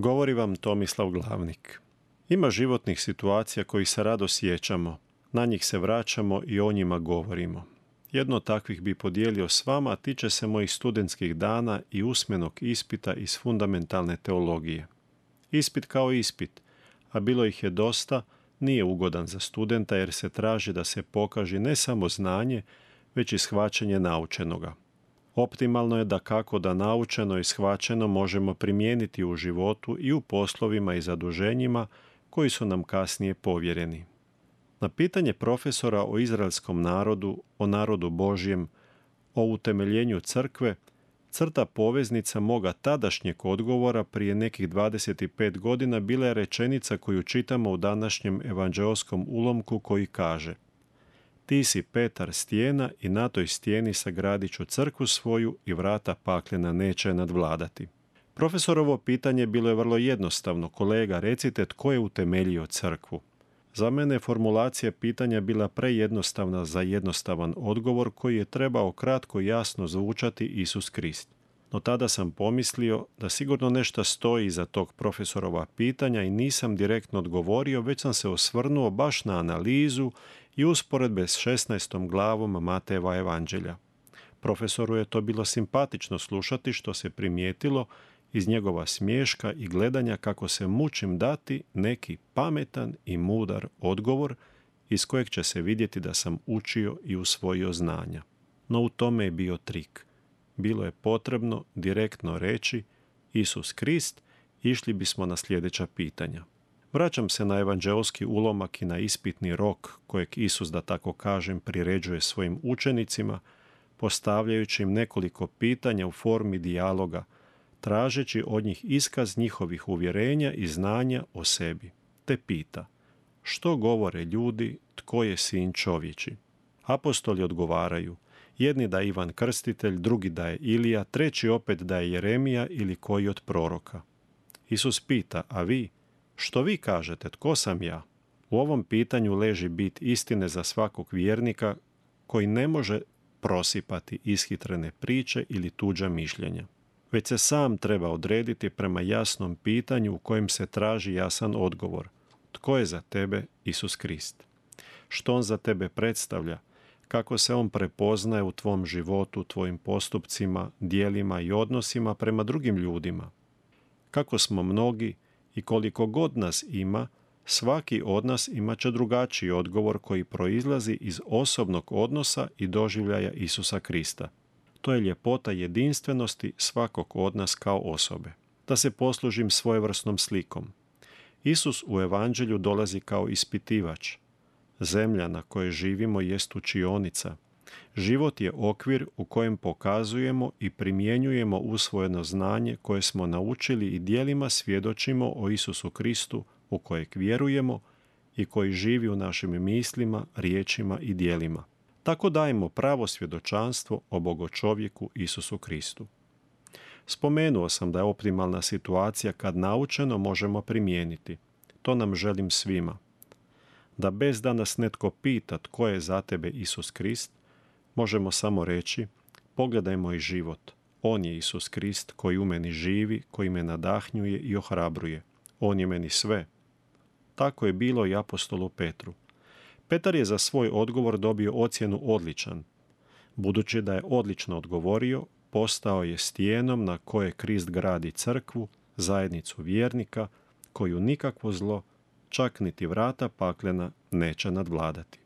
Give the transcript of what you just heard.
Govori vam Tomislav Glavnik. Ima životnih situacija kojih se rado sjećamo, na njih se vraćamo i o njima govorimo. Jedno takvih bi podijelio s vama, tiče se mojih studentskih dana i usmenog ispita iz fundamentalne teologije. Ispit kao ispit, a bilo ih je dosta, nije ugodan za studenta jer se traži da se pokaže ne samo znanje, već i shvaćanje naučenoga. Optimalno je da kako da naučeno i shvaćeno možemo primijeniti u životu i u poslovima i zaduženjima koji su nam kasnije povjereni. Na pitanje profesora o izraelskom narodu, o narodu Božjem, o utemeljenju crkve, crta poveznica moga tadašnjeg odgovora prije nekih 25 godina bila je rečenica koju čitamo u današnjem evanđeoskom ulomku koji kaže – ti si Petar stijena i na toj stijeni sagradit ću crkvu svoju i vrata paklena neće nadvladati. Profesorovo pitanje bilo je vrlo jednostavno. Kolega, recite tko je utemeljio crkvu? Za mene formulacija pitanja bila prejednostavna za jednostavan odgovor koji je trebao kratko jasno zvučati Isus Krist. No tada sam pomislio da sigurno nešto stoji iza tog profesorova pitanja i nisam direktno odgovorio, već sam se osvrnuo baš na analizu i usporedbe s 16. glavom Mateva evanđelja. Profesoru je to bilo simpatično slušati što se primijetilo iz njegova smješka i gledanja kako se mučim dati neki pametan i mudar odgovor iz kojeg će se vidjeti da sam učio i usvojio znanja. No u tome je bio trik. Bilo je potrebno direktno reći Isus Krist, išli bismo na sljedeća pitanja. Vraćam se na evanđelski ulomak i na ispitni rok kojeg Isus, da tako kažem, priređuje svojim učenicima, postavljajući im nekoliko pitanja u formi dijaloga, tražeći od njih iskaz njihovih uvjerenja i znanja o sebi. Te pita, što govore ljudi, tko je sin čovječi? Apostoli odgovaraju, jedni da je Ivan Krstitelj, drugi da je Ilija, treći opet da je Jeremija ili koji od proroka. Isus pita, a vi, što vi kažete, tko sam ja? U ovom pitanju leži bit istine za svakog vjernika koji ne može prosipati ishitrene priče ili tuđa mišljenja. Već se sam treba odrediti prema jasnom pitanju u kojem se traži jasan odgovor. Tko je za tebe Isus Krist? Što on za tebe predstavlja? Kako se on prepoznaje u tvom životu, tvojim postupcima, dijelima i odnosima prema drugim ljudima? Kako smo mnogi i koliko god nas ima, svaki od nas imat će drugačiji odgovor koji proizlazi iz osobnog odnosa i doživljaja Isusa Krista. To je ljepota jedinstvenosti svakog od nas kao osobe. Da se poslužim svojevrsnom slikom. Isus u evanđelju dolazi kao ispitivač. Zemlja na kojoj živimo jest učionica – Život je okvir u kojem pokazujemo i primjenjujemo usvojeno znanje koje smo naučili i dijelima svjedočimo o Isusu Kristu u kojeg vjerujemo i koji živi u našim mislima, riječima i dijelima. Tako dajemo pravo svjedočanstvo o bogočovjeku Isusu Kristu. Spomenuo sam da je optimalna situacija kad naučeno možemo primijeniti. To nam želim svima. Da bez da nas netko pita tko je za tebe Isus Krist, možemo samo reći pogledaj moj život. On je Isus Krist koji u meni živi, koji me nadahnjuje i ohrabruje. On je meni sve. Tako je bilo i apostolu Petru. Petar je za svoj odgovor dobio ocjenu odličan. Budući da je odlično odgovorio, postao je stijenom na koje Krist gradi crkvu, zajednicu vjernika, koju nikakvo zlo, čak niti vrata paklena, neće nadvladati.